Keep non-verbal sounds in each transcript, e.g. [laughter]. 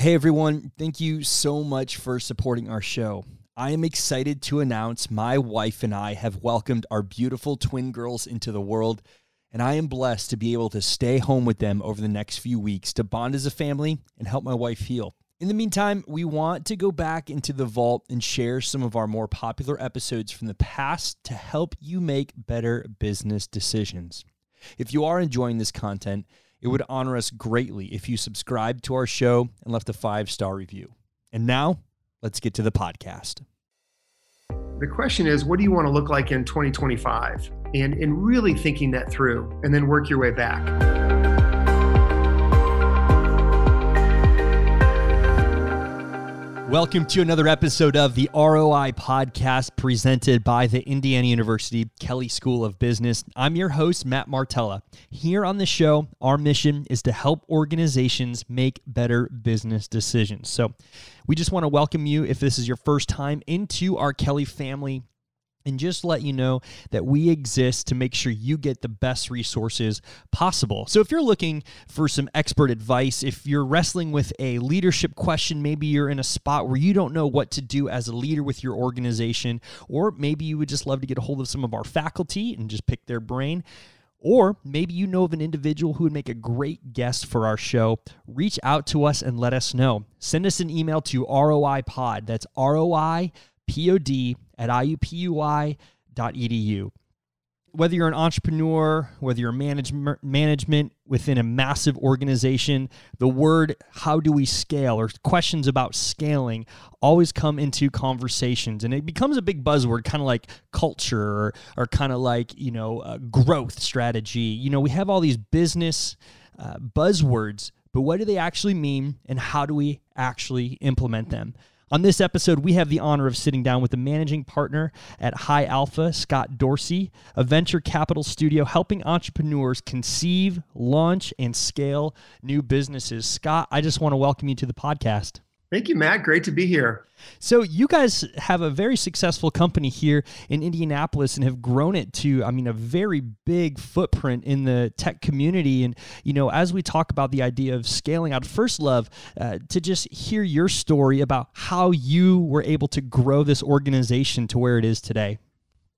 Hey everyone, thank you so much for supporting our show. I am excited to announce my wife and I have welcomed our beautiful twin girls into the world, and I am blessed to be able to stay home with them over the next few weeks to bond as a family and help my wife heal. In the meantime, we want to go back into the vault and share some of our more popular episodes from the past to help you make better business decisions. If you are enjoying this content, it would honor us greatly if you subscribed to our show and left a five star review. And now, let's get to the podcast. The question is, what do you want to look like in 2025? And, and really thinking that through and then work your way back. Welcome to another episode of the ROI podcast presented by the Indiana University Kelley School of Business. I'm your host, Matt Martella. Here on the show, our mission is to help organizations make better business decisions. So, we just want to welcome you if this is your first time into our Kelley family and just let you know that we exist to make sure you get the best resources possible. So, if you're looking for some expert advice, if you're wrestling with a leadership question, maybe you're in a spot where you don't know what to do as a leader with your organization, or maybe you would just love to get a hold of some of our faculty and just pick their brain. Or maybe you know of an individual who would make a great guest for our show. Reach out to us and let us know. Send us an email to ROI Pod. That's ROI pod at iupui.edu. Whether you're an entrepreneur, whether you're management management within a massive organization, the word how do we scale or questions about scaling always come into conversations and it becomes a big buzzword, kind of like culture or, or kind of like, you know, growth strategy. You know, we have all these business uh, buzzwords, but what do they actually mean and how do we actually implement them? On this episode, we have the honor of sitting down with the managing partner at High Alpha, Scott Dorsey, a venture capital studio helping entrepreneurs conceive, launch, and scale new businesses. Scott, I just want to welcome you to the podcast. Thank you, Matt. Great to be here. So, you guys have a very successful company here in Indianapolis and have grown it to, I mean, a very big footprint in the tech community. And, you know, as we talk about the idea of scaling out, first love uh, to just hear your story about how you were able to grow this organization to where it is today.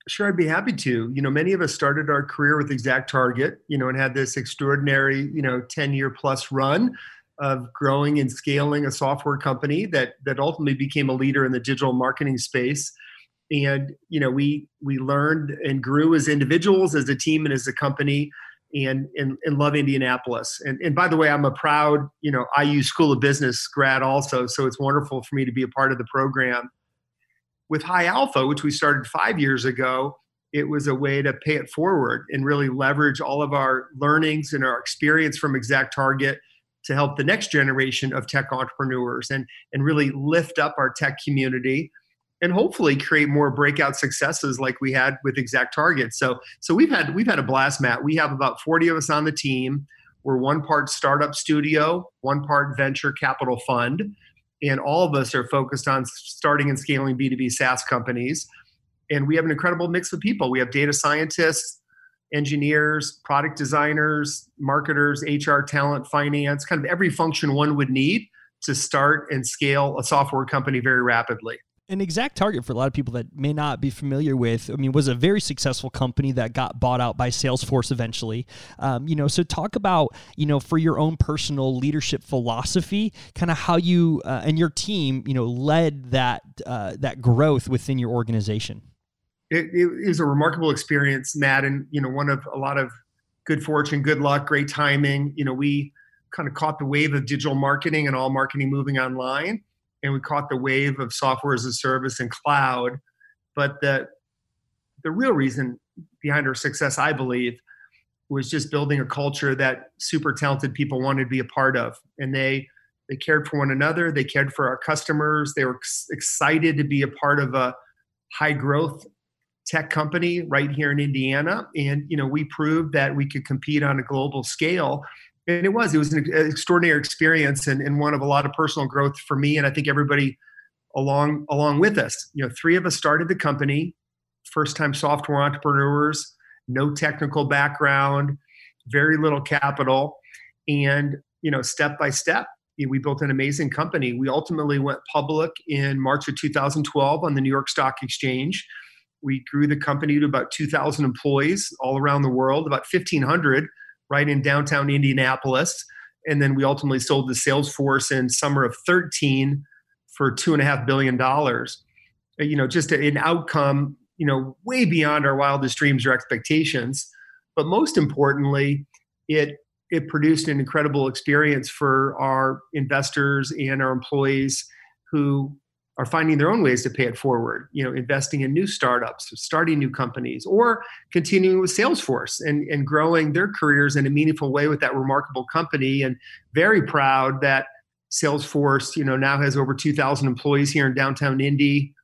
Sure, I'd be happy to. You know, many of us started our career with Exact Target, you know, and had this extraordinary, you know, 10 year plus run of growing and scaling a software company that that ultimately became a leader in the digital marketing space. And you know we we learned and grew as individuals as a team and as a company and and, and love indianapolis. And, and by the way i'm a proud you know iu school of business grad also so it's wonderful for me to be a part of the program. With high alpha which we started five years ago it was a way to pay it forward and really leverage all of our learnings and our experience from exact target to help the next generation of tech entrepreneurs and, and really lift up our tech community and hopefully create more breakout successes like we had with exact target. So so we've had we've had a blast matt. We have about 40 of us on the team. We're one part startup studio one part venture capital fund and all of us are focused on starting and scaling b2b saas companies. And we have an incredible mix of people. We have data scientists engineers, product designers, marketers, HR talent, finance, kind of every function one would need to start and scale a software company very rapidly. An exact target for a lot of people that may not be familiar with, I mean, was a very successful company that got bought out by Salesforce eventually. Um, you know, so talk about, you know, for your own personal leadership philosophy, kind of how you uh, and your team, you know, led that uh, that growth within your organization it, it was a remarkable experience, Matt, and you know, one of a lot of good fortune, good luck, great timing. You know, we kind of caught the wave of digital marketing and all marketing moving online, and we caught the wave of software as a service and cloud. But the the real reason behind our success, I believe, was just building a culture that super talented people wanted to be a part of, and they they cared for one another, they cared for our customers, they were ex- excited to be a part of a high growth tech company right here in Indiana, and you know we proved that we could compete on a global scale. And it was it was an extraordinary experience and, and one of a lot of personal growth for me, and I think everybody along along with us. You know, three of us started the company, first time software entrepreneurs, no technical background, very little capital, and you know step by step we built an amazing company. We ultimately went public in March of 2012 on the New York Stock Exchange. We grew the company to about 2,000 employees all around the world, about 1,500 right in downtown Indianapolis. And then we ultimately sold to Salesforce in summer of 13 for two and a half billion dollars. Uh, you know, just an outcome, you know, way beyond our wildest dreams or expectations. But most importantly, it it produced an incredible experience for our investors and our employees who are finding their own ways to pay it forward you know investing in new startups starting new companies or continuing with salesforce and, and growing their careers in a meaningful way with that remarkable company. And very proud that salesforce you know now has over 2000 employees here in downtown indy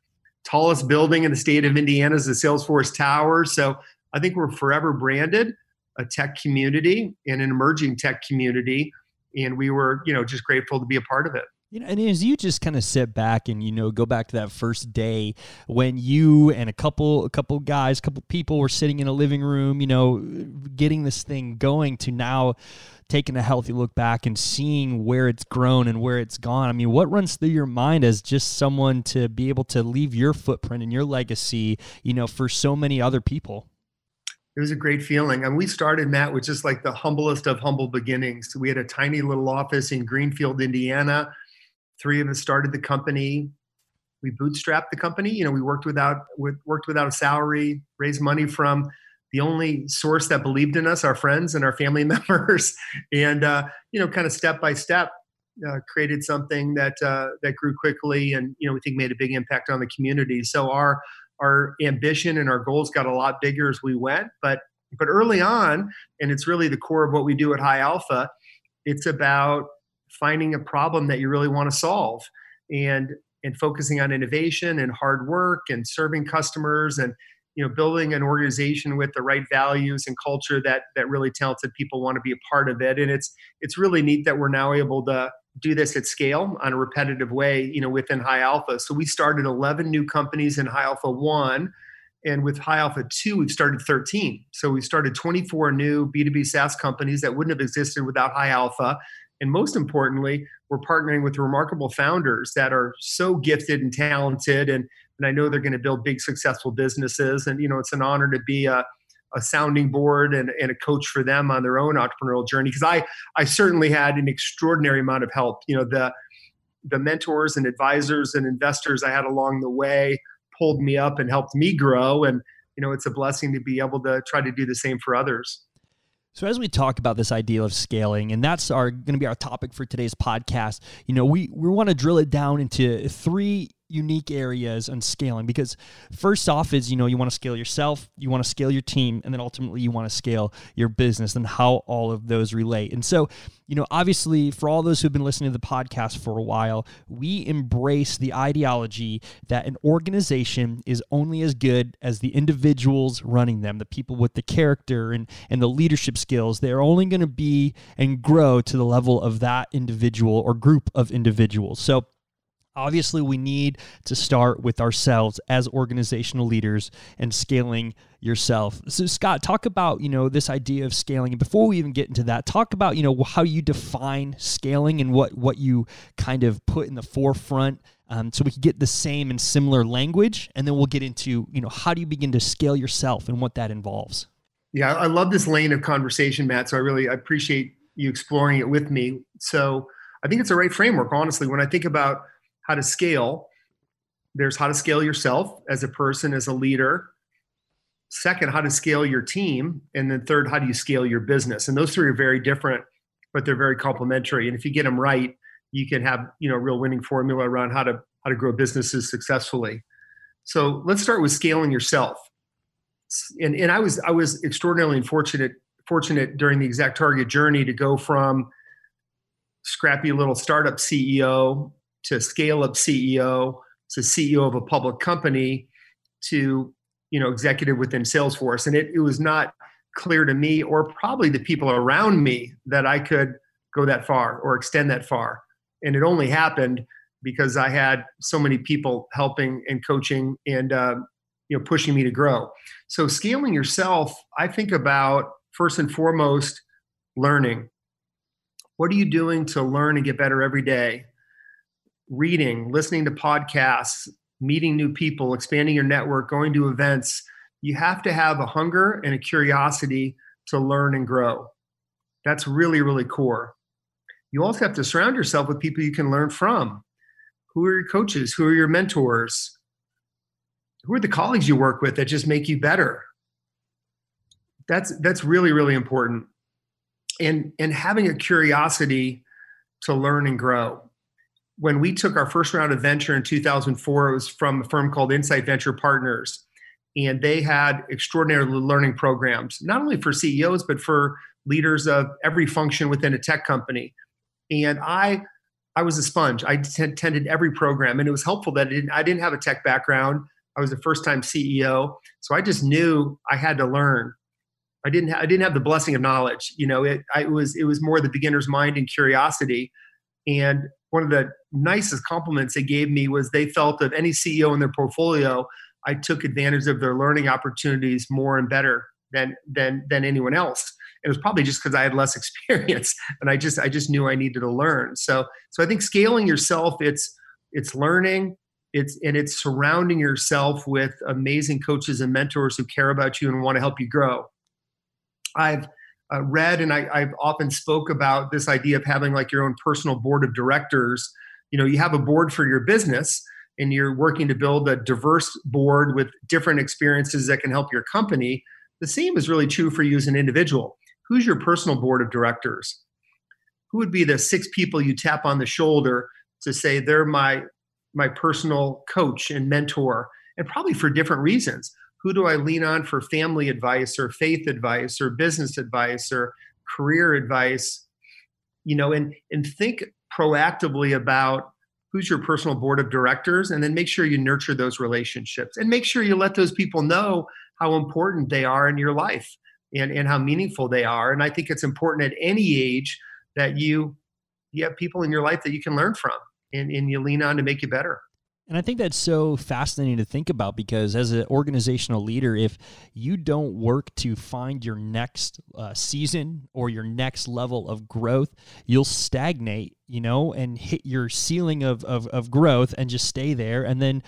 tallest building in the state of indiana is the salesforce tower. So i think we're forever branded a tech community and an emerging tech community. And we were you know just grateful to be a part of it you know, and as you just kind of sit back and you know go back to that first day when you and a couple a couple guys, a couple people were sitting in a living room, you know, getting this thing going to now taking a healthy look back and seeing where it's grown and where it's gone. I mean, what runs through your mind as just someone to be able to leave your footprint and your legacy, you know, for so many other people? it was a great feeling. And we started Matt with just like the humblest of humble beginnings. We had a tiny little office in Greenfield, Indiana. Three of us started the company. We bootstrapped the company. You know, we worked without with, worked without a salary, raised money from the only source that believed in us, our friends and our family [laughs] members, and uh, you know, kind of step by step, uh, created something that uh, that grew quickly, and you know, we think made a big impact on the community. So our our ambition and our goals got a lot bigger as we went, but but early on, and it's really the core of what we do at High Alpha. It's about finding a problem that you really want to solve, and and focusing on innovation and hard work and serving customers and you know building an organization with the right values and culture that that really talented people want to be a part of it and it's it's really neat that we're now able to do this at scale on a repetitive way, you know, within High Alpha. So we started 11 new companies in High Alpha 1 and with High Alpha 2 we've started 13. So we started 24 new B2B SaaS companies that wouldn't have existed without High Alpha. And most importantly, we're partnering with remarkable founders that are so gifted and talented and and I know they're going to build big successful businesses and you know it's an honor to be a a sounding board and, and a coach for them on their own entrepreneurial journey because I I certainly had an extraordinary amount of help. You know the the mentors and advisors and investors I had along the way pulled me up and helped me grow and you know it's a blessing to be able to try to do the same for others. So as we talk about this idea of scaling, and that's our going to be our topic for today's podcast, you know, we we want to drill it down into three unique areas on scaling because first off is you know you want to scale yourself you want to scale your team and then ultimately you want to scale your business and how all of those relate. And so you know obviously for all those who've been listening to the podcast for a while we embrace the ideology that an organization is only as good as the individuals running them the people with the character and and the leadership skills. They're only going to be and grow to the level of that individual or group of individuals. So Obviously, we need to start with ourselves as organizational leaders and scaling yourself. So, Scott, talk about you know this idea of scaling. And before we even get into that, talk about you know how you define scaling and what what you kind of put in the forefront. Um, so we can get the same and similar language, and then we'll get into you know how do you begin to scale yourself and what that involves. Yeah, I love this lane of conversation, Matt. So I really I appreciate you exploring it with me. So I think it's the right framework. Honestly, when I think about how to scale. There's how to scale yourself as a person, as a leader. Second, how to scale your team. And then third, how do you scale your business? And those three are very different, but they're very complementary. And if you get them right, you can have you know a real winning formula around how to how to grow businesses successfully. So let's start with scaling yourself. And, and I was I was extraordinarily fortunate fortunate during the exact target journey to go from scrappy little startup CEO to scale up CEO to CEO of a public company to you know executive within Salesforce, and it, it was not clear to me or probably the people around me that I could go that far or extend that far, and it only happened because I had so many people helping and coaching and uh, you know pushing me to grow. So scaling yourself, I think about first and foremost learning What are you doing to learn and get better every day? Reading, listening to podcasts, meeting new people, expanding your network, going to events. You have to have a hunger and a curiosity to learn and grow. That's really, really core. You also have to surround yourself with people you can learn from. Who are your coaches? Who are your mentors? Who are the colleagues you work with that just make you better? That's that's really, really important. And and having a curiosity to learn and grow. When we took our first round of venture in 2004, it was from a firm called Insight Venture Partners. And they had extraordinary learning programs not only for ceos but for leaders of every function within a tech company. And i i was a sponge. I attended every program and it was helpful that I didn't, I didn't have a tech background. I was a first time ceo so i just knew i had to learn. I didn't ha- i didn't have the blessing of knowledge you know it I, it was it was more the beginner's mind and curiosity. And one of the nicest compliments they gave me was they felt of any ceo in their portfolio I took advantage of their learning opportunities more and better than than than anyone else. It was probably just because I had less [laughs] experience and I just I just knew I needed to learn. So so I think scaling yourself it's it's learning it's and it's surrounding yourself with amazing coaches and mentors who care about you and want to help you grow. I've uh, read and I, I've often spoke about this idea of having like your own personal board of directors. You know, you have a board for your business, and you're working to build a diverse board with different experiences that can help your company, the same is really true for you as an individual. Who's your personal board of directors? Who would be the six people you tap on the shoulder to say they're my my personal coach and mentor and probably for different reasons. Who do I lean on for family advice or faith advice or business advice or career advice? You know, and and think proactively about who's your personal board of directors and then make sure you nurture those relationships and make sure you let those people know how important they are in your life and, and how meaningful they are and i think it's important at any age that you you have people in your life that you can learn from and, and you lean on to make you better and I think that's so fascinating to think about because as an organizational leader, if you don't work to find your next uh, season or your next level of growth, you'll stagnate, you know, and hit your ceiling of, of, of growth and just stay there. And then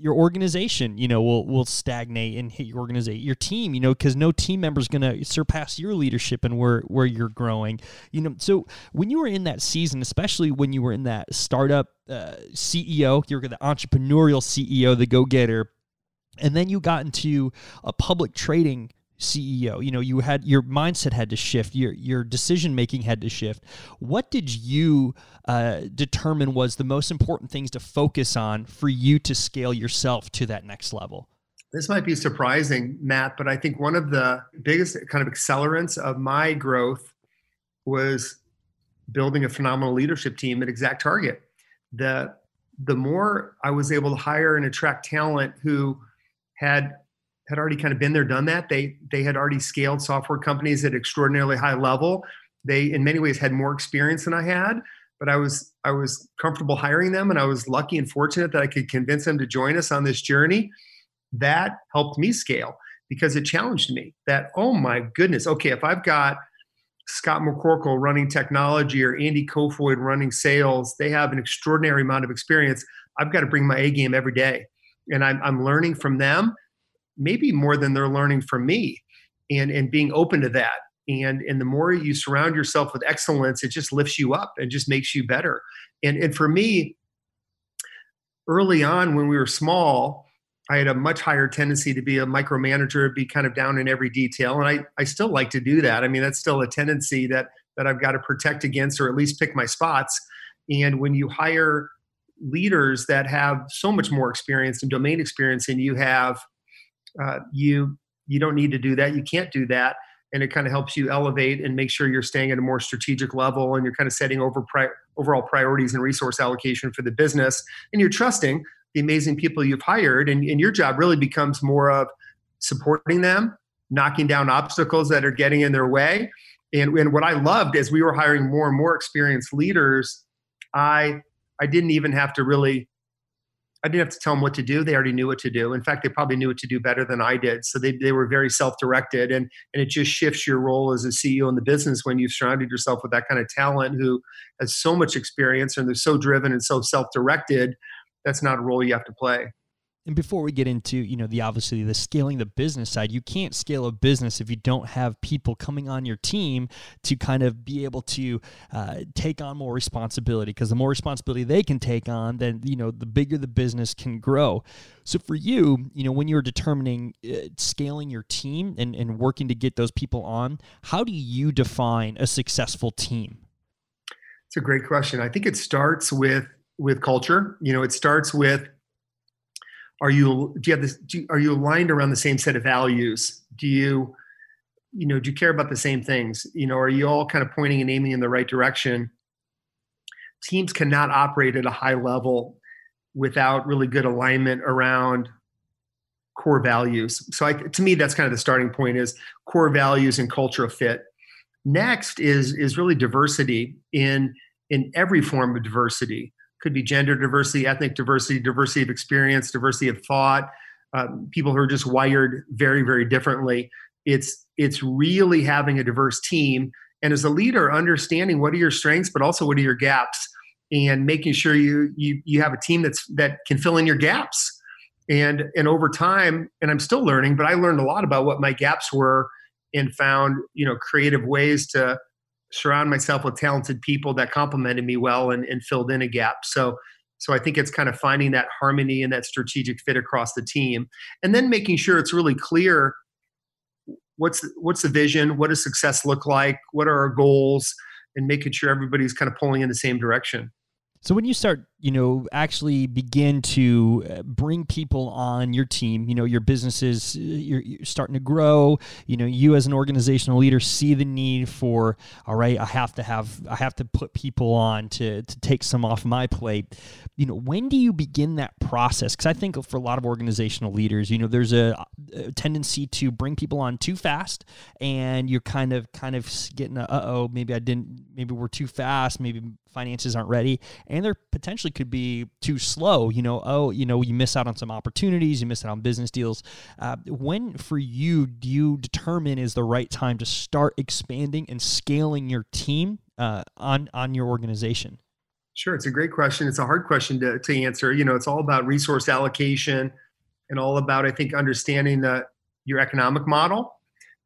your organization, you know, will will stagnate and hit your organization, your team, you know, because no team member is going to surpass your leadership and where where you're growing, you know. So when you were in that season, especially when you were in that startup uh, CEO, you're the entrepreneurial CEO, the go getter, and then you got into a public trading CEO. You know, you had your mindset had to shift, your your decision making had to shift. What did you uh, determine was the most important things to focus on for you to scale yourself to that next level? This might be surprising, Matt, but I think one of the biggest kind of accelerants of my growth was building a phenomenal leadership team at Exact Target. The the more I was able to hire and attract talent who had had already kind of been there, done that. They they had already scaled software companies at extraordinarily high level. They in many ways had more experience than I had, but I was I was comfortable hiring them, and I was lucky and fortunate that I could convince them to join us on this journey. That helped me scale because it challenged me. That oh my goodness, okay, if I've got Scott McCorkle running technology or Andy Kofoid running sales, they have an extraordinary amount of experience. I've got to bring my A game every day, and I'm I'm learning from them maybe more than they're learning from me and and being open to that. And and the more you surround yourself with excellence it just lifts you up and just makes you better. And and for me early on when we were small i had a much higher tendency to be a micromanager be kind of down in every detail. And i i still like to do that. I mean that's still a tendency that that i've got to protect against or at least pick my spots. And when you hire leaders that have so much more experience and domain experience than you have uh, you you don't need to do that. You can't do that, and it kind of helps you elevate and make sure you're staying at a more strategic level, and you're kind of setting over pri- overall priorities and resource allocation for the business, and you're trusting the amazing people you've hired, and, and your job really becomes more of supporting them, knocking down obstacles that are getting in their way. And, and what I loved as we were hiring more and more experienced leaders, I I didn't even have to really I didn't have to tell them what to do. They already knew what to do. In fact, they probably knew what to do better than I did. So they, they were very self-directed and, and it just shifts your role as a CEO in the business when you've surrounded yourself with that kind of talent who has so much experience and they're so driven and so self-directed. That's not a role you have to play. And before we get into, you know, the obviously the scaling the business side, you can't scale a business if you don't have people coming on your team to kind of be able to uh, take on more responsibility. Because the more responsibility they can take on, then you know, the bigger the business can grow. So for you, you know, when you're determining uh, scaling your team and, and working to get those people on, how do you define a successful team? It's a great question. I think it starts with with culture. You know, it starts with are you do you have this do, are you aligned around the same set of values? Do you you know do you care about the same things? You know are you all kind of pointing and aiming in the right direction? Teams cannot operate at a high level without really good alignment around core values. So I, to me that's kind of the starting point is core values and cultural fit. Next is is really diversity in in every form of diversity could be gender diversity, ethnic diversity, diversity of experience, diversity of thought, um, people who are just wired very, very differently. It's it's really having a diverse team, and as a leader, understanding what are your strengths, but also what are your gaps, and making sure you you you have a team that's that can fill in your gaps. And and over time, and I'm still learning, but I learned a lot about what my gaps were, and found you know creative ways to surround myself with talented people that complemented me well and, and filled in a gap. So so I think it's kind of finding that harmony and that strategic fit across the team, and then making sure it's really clear what's what's the vision, what does success look like, what are our goals, and making sure everybody's kind of pulling in the same direction. So when you start, you know, actually begin to uh, bring people on your team, you know, your businesses, uh, you're, you're, starting to grow. You know, you as an organizational leader see the need for, all right, I have to have, I have to put people on to to take some off my plate. You know, when do you begin that process? Because I think for a lot of organizational leaders, you know, there's a, a, tendency to bring people on too fast, and you're kind of kind of getting, uh oh, maybe I didn't, maybe we're too fast, maybe finances aren't ready and they're potentially could be too slow you know oh you know you miss out on some opportunities you miss out on business deals. Uh, when for you do you determine is the right time to start expanding and scaling your team uh, on on your organization? Sure it's a great question. It's a hard question to, to answer. You know it's all about resource allocation and all about i think understanding the your economic model.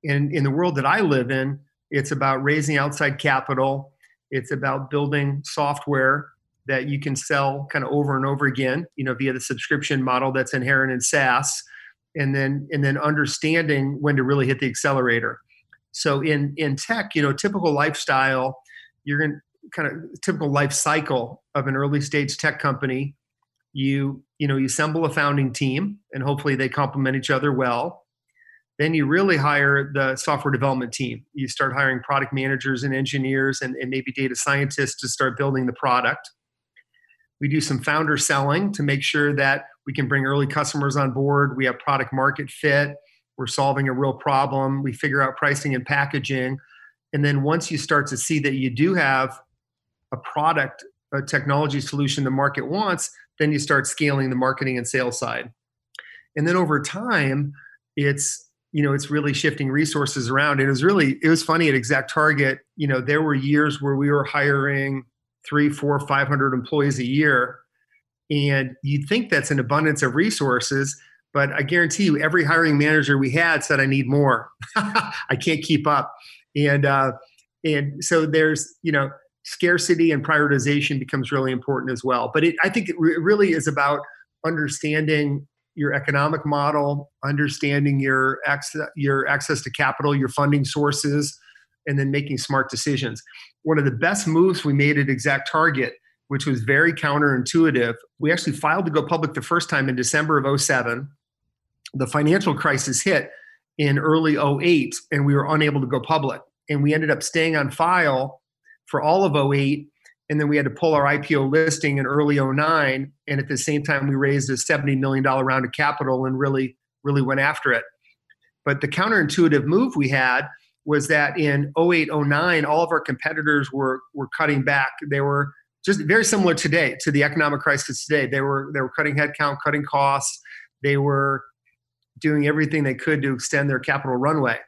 And in the world that i live in it's about raising outside capital. It's about building software that you can sell kind of over and over again, you know, via the subscription model that's inherent in SaaS, and then and then understanding when to really hit the accelerator. So in in tech, you know, typical lifestyle, you're going kind of typical life cycle of an early stage tech company. You you know you assemble a founding team, and hopefully they complement each other well. Then you really hire the software development team. You start hiring product managers and engineers and, and maybe data scientists to start building the product. We do some founder selling to make sure that we can bring early customers on board. We have product market fit. We're solving a real problem. We figure out pricing and packaging. And then once you start to see that you do have a product, a technology solution the market wants, then you start scaling the marketing and sales side. And then over time, it's you know it's really shifting resources around it was really it was funny at exact target you know there were years where we were hiring three four five hundred employees a year. And you'd think that's an abundance of resources but i guarantee you every hiring manager we had said i need more. [laughs] I can't keep up. And uh, and so there's you know scarcity and prioritization becomes really important as well. But it, i think it re- really is about understanding your economic model, understanding your access, your access to capital, your funding sources, and then making smart decisions. One of the best moves we made at Exact Target, which was very counterintuitive, we actually filed to go public the first time in December of 07. The financial crisis hit in early 08, and we were unable to go public. And we ended up staying on file for all of 08 and then we had to pull our IPO listing in early 09 and at the same time we raised a 70 million dollar round of capital and really really went after it but the counterintuitive move we had was that in 08 09 all of our competitors were were cutting back they were just very similar today to the economic crisis today. They were they were cutting headcount, cutting costs. They were doing everything they could to extend their capital runway.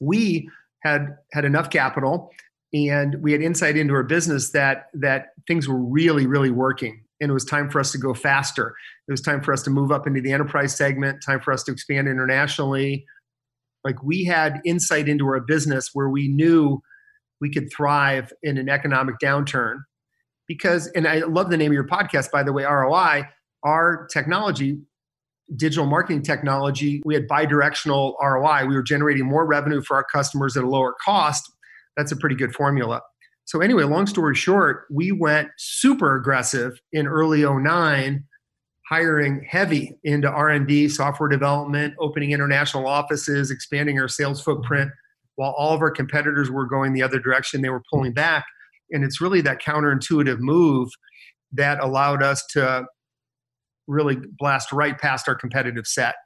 We had had enough capital and we had insight into our business that that things were really really working and it was time for us to go faster it was time for us to move up into the enterprise segment time for us to expand internationally like we had insight into our business where we knew we could thrive in an economic downturn because and i love the name of your podcast by the way roi our technology digital marketing technology we had bidirectional roi we were generating more revenue for our customers at a lower cost that's a pretty good formula. So anyway, long story short, we went super aggressive in early 09 hiring heavy into R&D, software development, opening international offices, expanding our sales footprint while all of our competitors were going the other direction, they were pulling back. And it's really that counterintuitive move that allowed us to really blast right past our competitive set.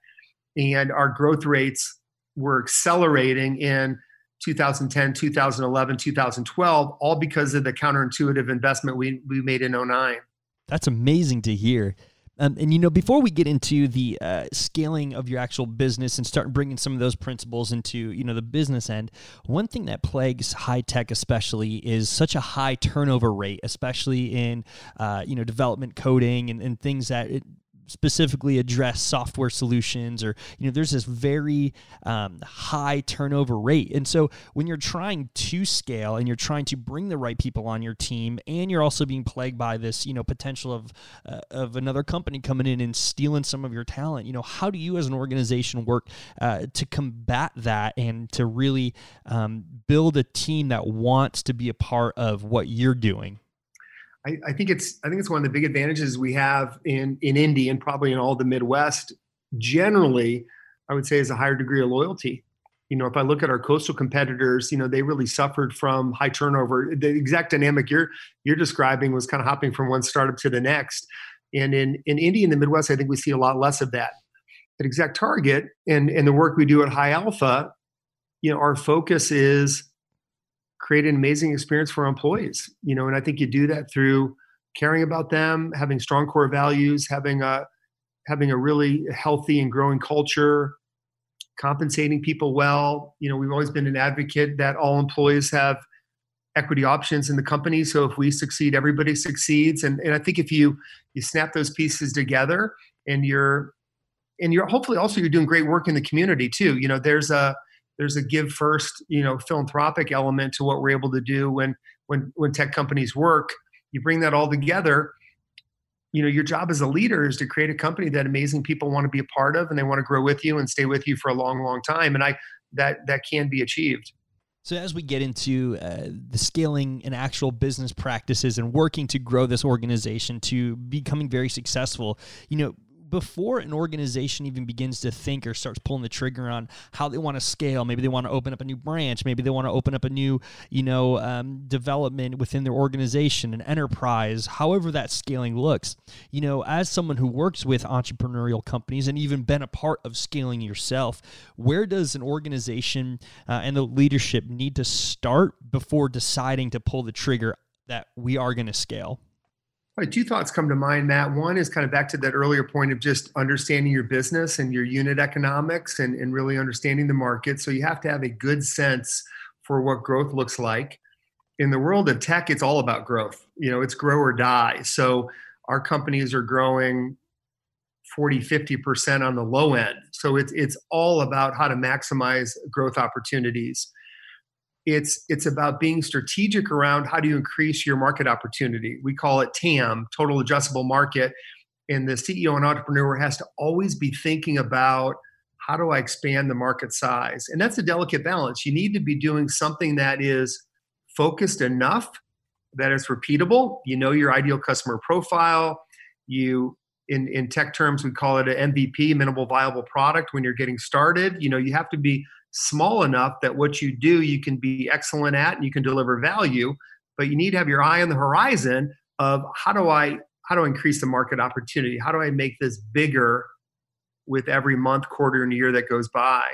And our growth rates were accelerating in 2010, 2011, 2012, all because of the counterintuitive investment we, we made in 09. That's amazing to hear. Um, and you know, before we get into the uh, scaling of your actual business and start bringing some of those principles into you know the business end, one thing that plagues high tech, especially, is such a high turnover rate, especially in uh, you know development coding and, and things that it, specifically address software solutions or you know there's this very um, high turnover rate. And so when you're trying to scale and you're trying to bring the right people on your team and you're also being plagued by this you know potential of uh, of another company coming in and stealing some of your talent you know how do you as an organization work uh, to combat that and to really um, build a team that wants to be a part of what you're doing I, I, think it's I think it's one of the big advantages we have in in Indy and probably in all the Midwest. Generally, I would say is a higher degree of loyalty. You know, if I look at our coastal competitors, you know, they really suffered from high turnover. The exact dynamic you're you're describing was kind of hopping from one startup to the next. And in in Indy and the Midwest, I think we see a lot less of that. At Exact Target and and the work we do at High Alpha, you know, our focus is create an amazing experience for employees you know and i think you do that through caring about them having strong core values having a having a really healthy and growing culture compensating people well. You know we've always been an advocate that all employees have equity options in the company. So if we succeed everybody succeeds. And, and i think if you you snap those pieces together and you're and you're hopefully also you're doing great work in the community too. You know there's a there's a give first you know philanthropic element to what we're able to do when when when tech companies work. You bring that all together you know your job as a leader is to create a company that amazing people want to be a part of and they want to grow with you and stay with you for a long long time and i that that can be achieved. So, as we get into uh, the scaling and actual business practices and working to grow this organization to becoming very successful, you know, before an organization even begins to think or starts pulling the trigger on how they want to scale, maybe they want to open up a new branch, maybe they want to open up a new, you know, um, development within their organization, an enterprise, however that scaling looks. You know, as someone who works with entrepreneurial companies and even been a part of scaling yourself, where does an organization uh, and the leadership need to start before deciding to pull the trigger that we are going to scale? Right, two thoughts come to mind, Matt. One is kind of back to that earlier point of just understanding your business and your unit economics and, and really understanding the market. So you have to have a good sense for what growth looks like. In the world of tech, it's all about growth. You know, it's grow or die. So our companies are growing 40, 50% on the low end. So it's it's all about how to maximize growth opportunities it's it's about being strategic around how do you increase your market opportunity. We call it tam total addressable market. And the ceo and entrepreneur has to always be thinking about how do i expand the market size? And that's a delicate balance. You need to be doing something that is focused enough that it's repeatable. You know your ideal customer profile. You in, in tech terms we call it an mvp minimal viable product when you're getting started. You know you have to be small enough that what you do you can be excellent at and you can deliver value but you need to have your eye on the horizon of how do i how do i increase the market opportunity how do i make this bigger with every month quarter and year that goes by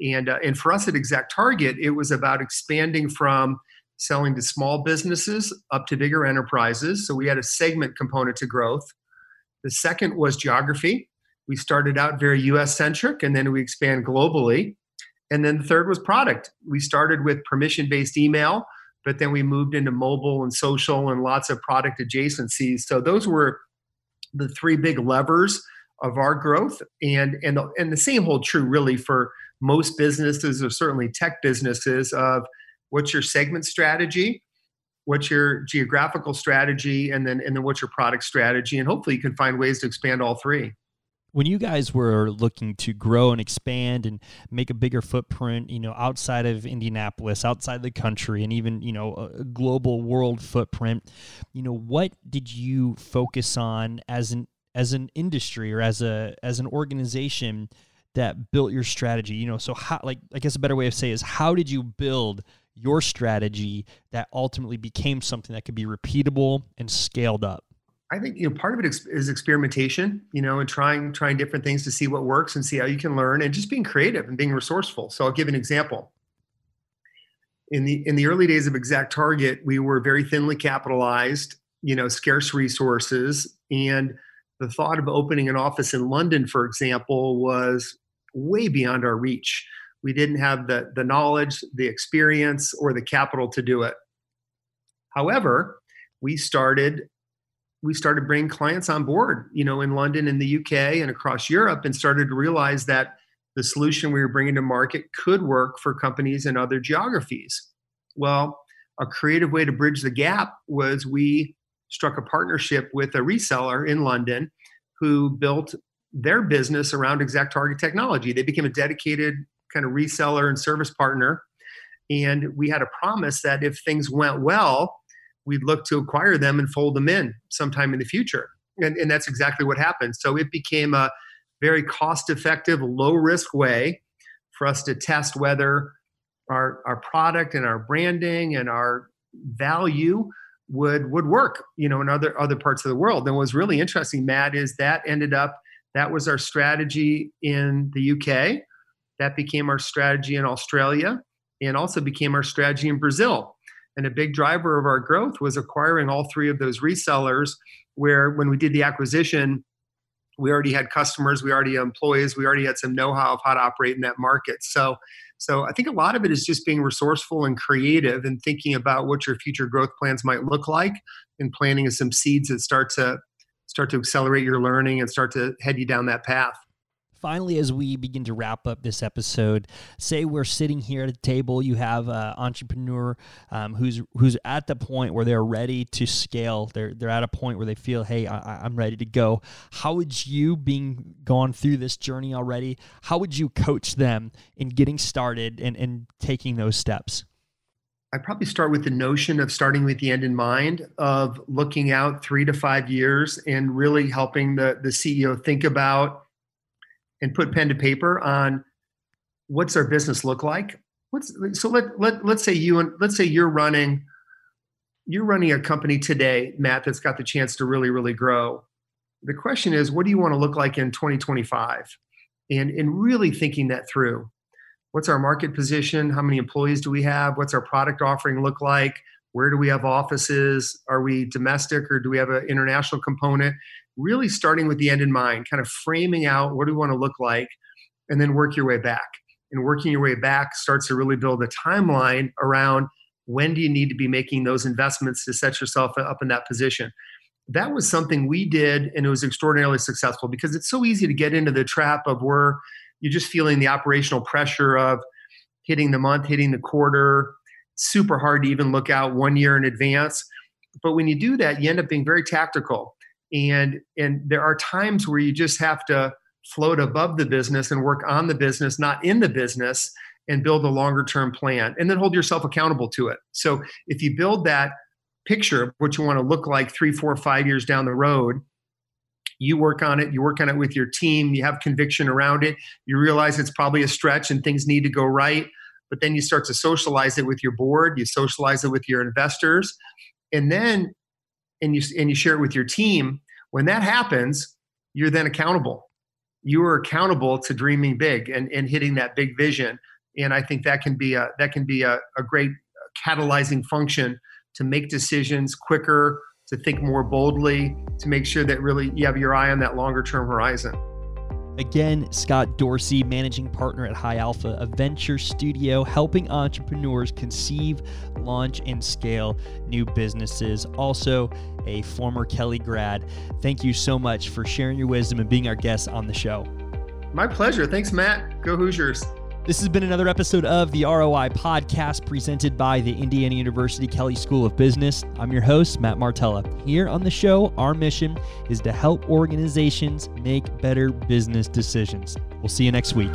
and uh, and for us at exact target it was about expanding from selling to small businesses up to bigger enterprises. So we had a segment component to growth. The second was geography. We started out very US centric and then we expand globally. And then the third was product. We started with permission based email, but then we moved into mobile and social and lots of product adjacencies. So those were the three big levers of our growth. And, and, the, and the same hold true really for most businesses or certainly tech businesses of what's your segment strategy what's your geographical strategy and then and then what's your product strategy and hopefully you can find ways to expand all three when you guys were looking to grow and expand and make a bigger footprint you know outside of indianapolis outside the country and even you know a global world footprint you know what did you focus on as an as an industry or as a as an organization that built your strategy? You know so how like i guess a better way of saying is how did you build your strategy that ultimately became something that could be repeatable and scaled up i think you know part of it is experimentation you know and trying trying different things to see what works and see how you can learn and just being creative and being resourceful so i'll give an example in the in the early days of exact target we were very thinly capitalized you know scarce resources and the thought of opening an office in London, for example, was way beyond our reach. We didn't have the, the knowledge, the experience, or the capital to do it. However, we started we started bringing clients on board, you know, in London in the UK and across Europe, and started to realize that the solution we were bringing to market could work for companies in other geographies. Well, a creative way to bridge the gap was we struck a partnership with a reseller in London who built their business around exact target technology. They became a dedicated kind of reseller and service partner. And we had a promise that if things went well, we'd look to acquire them and fold them in sometime in the future. And, and that's exactly what happened. So it became a very cost effective, low risk way for us to test whether our, our product and our branding and our value would would work you know in other other parts of the world and what's really interesting matt is that ended up that was our strategy in the uk that became our strategy in australia and also became our strategy in brazil and a big driver of our growth was acquiring all three of those resellers where when we did the acquisition we already had customers we already had employees we already had some know-how of how to operate in that market so so I think a lot of it is just being resourceful and creative and thinking about what your future growth plans might look like and planting some seeds that start to start to accelerate your learning and start to head you down that path. Finally, as we begin to wrap up this episode, say we're sitting here at a table, you have an entrepreneur um, who's who's at the point where they're ready to scale. They're they're at a point where they feel, hey, I, I'm ready to go. How would you, being gone through this journey already, how would you coach them in getting started and, and taking those steps? I probably start with the notion of starting with the end in mind, of looking out three to five years and really helping the, the CEO think about and put pen to paper on what's our business look like? What's so let, let let's say you and let's say you're running you're running a company today matt that's got the chance to really really grow. The question is what do you want to look like in 2025 and and really thinking that through. What's our market position? How many employees do we have? What's our product offering look like? Where do we have offices? Are we domestic or do we have an international component really starting with the end in mind, kind of framing out what do we want to look like, and then work your way back. And working your way back starts to really build a timeline around when do you need to be making those investments to set yourself up in that position. That was something we did, and it was extraordinarily successful because it's so easy to get into the trap of where you're just feeling the operational pressure of hitting the month, hitting the quarter. Super hard to even look out one year in advance. But when you do that, you end up being very tactical and and there are times where you just have to float above the business and work on the business not in the business and build a longer term plan and then hold yourself accountable to it. So if you build that picture of what you want to look like three four five years down the road you work on it you work on it with your team you have conviction around it you realize it's probably a stretch and things need to go right but then you start to socialize it with your board you socialize it with your investors and then and you and you share it with your team when that happens you're then accountable you are accountable to dreaming big and, and hitting that big vision and i think that can be a that can be a, a great catalyzing function to make decisions quicker, to think more boldly, to make sure that really you have your eye on that longer term horizon. Again, Scott Dorsey, managing partner at High Alpha, a venture studio helping entrepreneurs conceive, launch, and scale new businesses. Also, a former Kelley grad. Thank you so much for sharing your wisdom and being our guest on the show. My pleasure. Thanks, Matt. Go Hoosiers. This has been another episode of the ROI podcast presented by the Indiana University Kelley School of Business. I'm your host, Matt Martella. Here on the show, our mission is to help organizations make better business decisions. We'll see you next week.